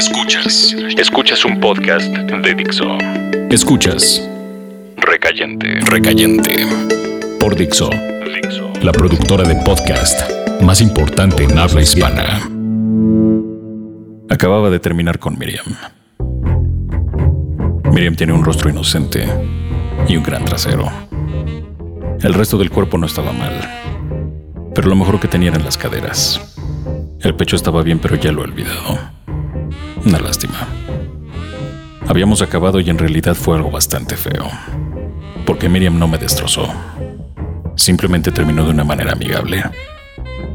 Escuchas. Escuchas un podcast de Dixo. Escuchas. Recayente. Recayente. Por Dixo. Dixo. La productora de podcast más importante en habla hispana. Acababa de terminar con Miriam. Miriam tiene un rostro inocente y un gran trasero. El resto del cuerpo no estaba mal, pero lo mejor que tenía eran las caderas. El pecho estaba bien, pero ya lo he olvidado. Una lástima. Habíamos acabado y en realidad fue algo bastante feo. Porque Miriam no me destrozó. Simplemente terminó de una manera amigable.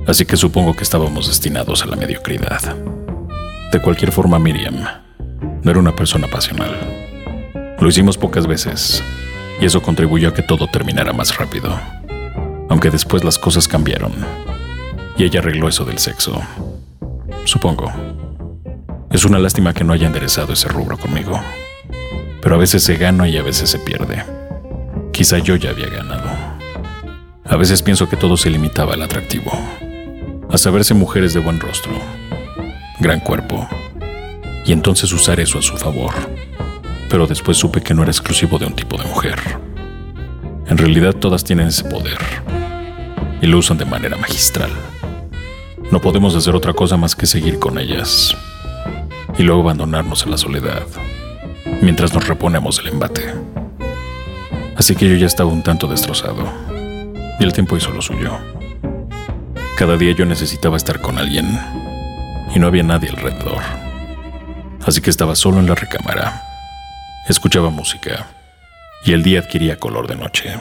Así que supongo que estábamos destinados a la mediocridad. De cualquier forma, Miriam no era una persona pasional. Lo hicimos pocas veces, y eso contribuyó a que todo terminara más rápido. Aunque después las cosas cambiaron, y ella arregló eso del sexo. Supongo. Es una lástima que no haya enderezado ese rubro conmigo. Pero a veces se gana y a veces se pierde. Quizá yo ya había ganado. A veces pienso que todo se limitaba al atractivo. A saberse mujeres de buen rostro, gran cuerpo, y entonces usar eso a su favor. Pero después supe que no era exclusivo de un tipo de mujer. En realidad todas tienen ese poder y lo usan de manera magistral. No podemos hacer otra cosa más que seguir con ellas y luego abandonarnos en la soledad mientras nos reponemos del embate. Así que yo ya estaba un tanto destrozado y el tiempo hizo lo suyo. Cada día yo necesitaba estar con alguien y no había nadie alrededor. Así que estaba solo en la recámara, escuchaba música y el día adquiría color de noche.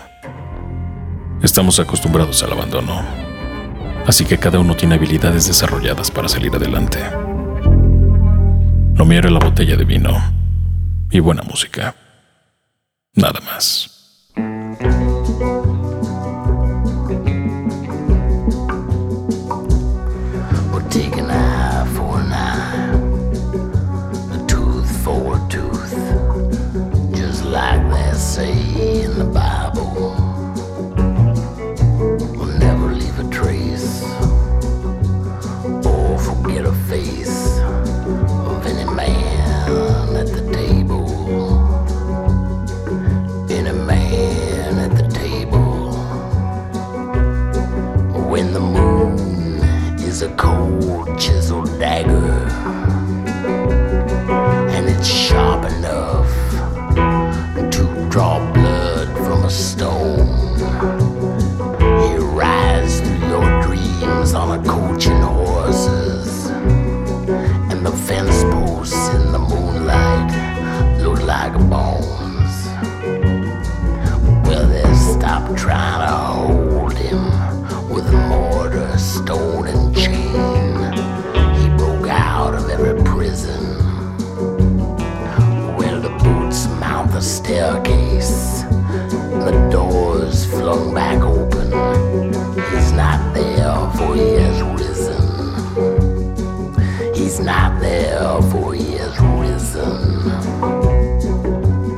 Estamos acostumbrados al abandono, así que cada uno tiene habilidades desarrolladas para salir adelante. Mío era la botella de vino y buena música. Nada más. Draw blood from a stone. You rise through your dreams on a coach and horses, and the fence posts in the moonlight look like bones. Well, they stopped trying to He's not there, for he has risen.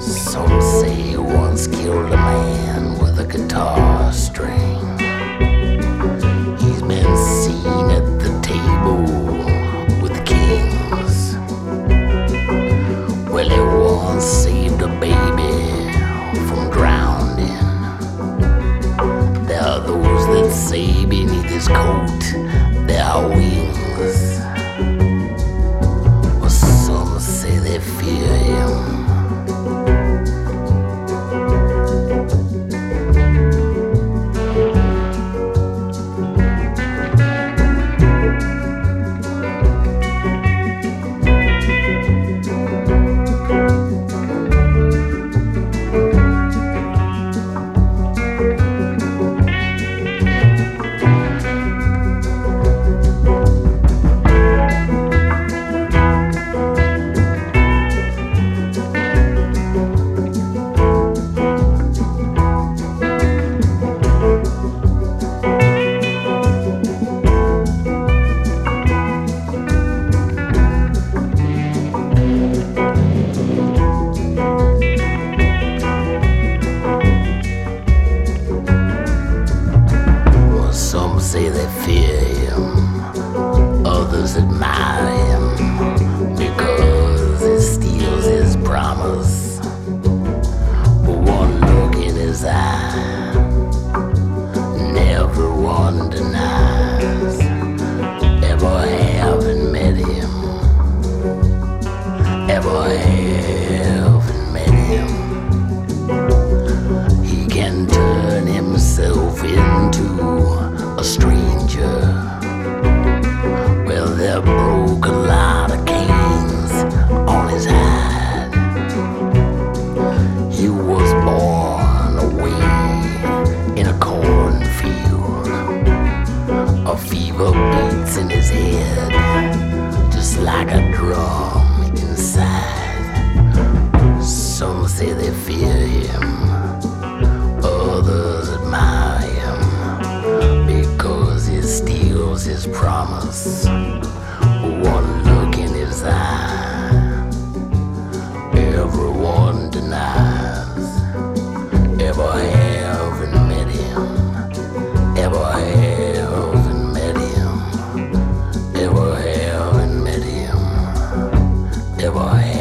Some say he once killed a man with a guitar string. He's been seen at the table with kings. Well, he once saved a baby from drowning. There are those that say beneath his coat there are wings. just admire him because he steals his promise. But one look in his eye, never one denies ever having met him, ever having met him. He can turn himself into a stranger. Everyone denies ever having met him, ever having met him, ever having met him, ever having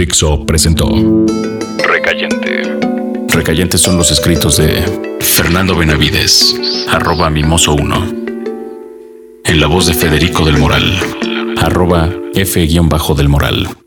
Dixo presentó Recayente. Recayentes son los escritos de Fernando Benavides, arroba mimoso 1. En la voz de Federico del Moral, arroba F-del Moral.